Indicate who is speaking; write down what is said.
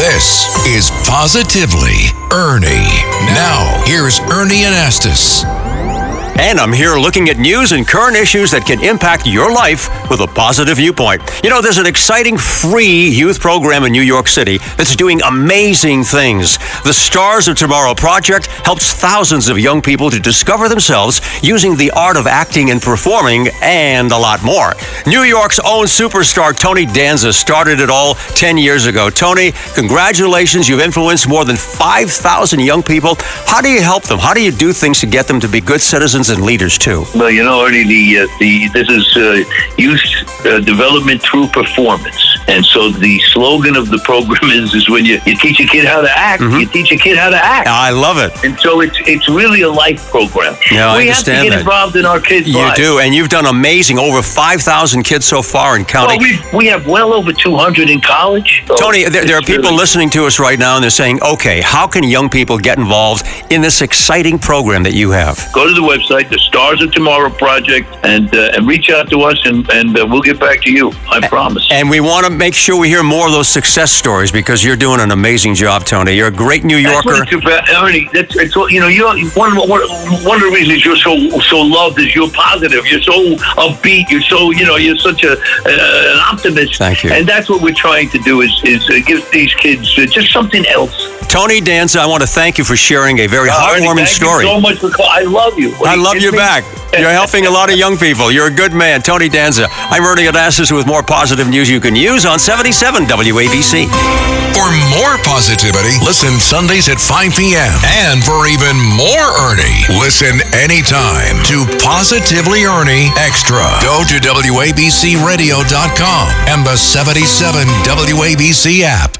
Speaker 1: This is Positively Ernie. Now, here's Ernie Anastos.
Speaker 2: And I'm here looking at news and current issues that can impact your life with a positive viewpoint. You know, there's an exciting free youth program in New York City that's doing amazing things. The Stars of Tomorrow Project helps thousands of young people to discover themselves using the art of acting and performing and a lot more. New York's own superstar Tony Danza started it all 10 years ago. Tony, congratulations. You've influenced more than 5,000 young people. How do you help them? How do you do things to get them to be good citizens and leaders too?
Speaker 3: Well, you know, Ernie, the, uh, the this is uh, youth uh, development through performance. And so the slogan of the program is is when you, you teach a kid how to act,
Speaker 2: Mm-hmm.
Speaker 3: you teach a kid how to act.
Speaker 2: I love it.
Speaker 3: And so it's it's really a life program.
Speaker 2: Yeah, I
Speaker 3: we have to get
Speaker 2: that.
Speaker 3: involved in our kids'
Speaker 2: You
Speaker 3: lives.
Speaker 2: do, and you've done amazing. Over 5,000 kids so far and
Speaker 3: Well, we, we have well over 200 in college. So
Speaker 2: Tony, there, there are people
Speaker 3: really-
Speaker 2: listening to us right now and they're saying, okay, how can young people get involved in this exciting program that you have?
Speaker 3: Go to the website, the Stars of Tomorrow Project, and uh, and reach out to us, and, and uh, we'll get back to you. I promise.
Speaker 2: And we want to make sure we hear more of those success stories because you're doing an amazing job, Tony. You're a great New Yorker.
Speaker 3: what it's about, Ernie. That's all- you know. You're one, one one of the reasons you're so so loved is you're positive. You're so upbeat. You're so you know. You're such a uh, an optimist.
Speaker 2: Thank you.
Speaker 3: And that's what we're trying to do is is uh, give these kids uh, just something else.
Speaker 2: Tony Danza, I want to thank you for sharing a very
Speaker 3: Uh,
Speaker 2: heartwarming
Speaker 3: thank
Speaker 2: story.
Speaker 3: You so much for call. I love you. What,
Speaker 2: I love you
Speaker 3: me?
Speaker 2: back. You're helping a lot of young people. You're a good man. Tony Danza. I'm Ernie Anastos with more positive news you can use on 77 WABC.
Speaker 1: For more positivity, listen Sundays at 5 p.m. And for even more Ernie, listen anytime to Positively Ernie Extra. Go to WABCRadio.com and the 77 WABC app.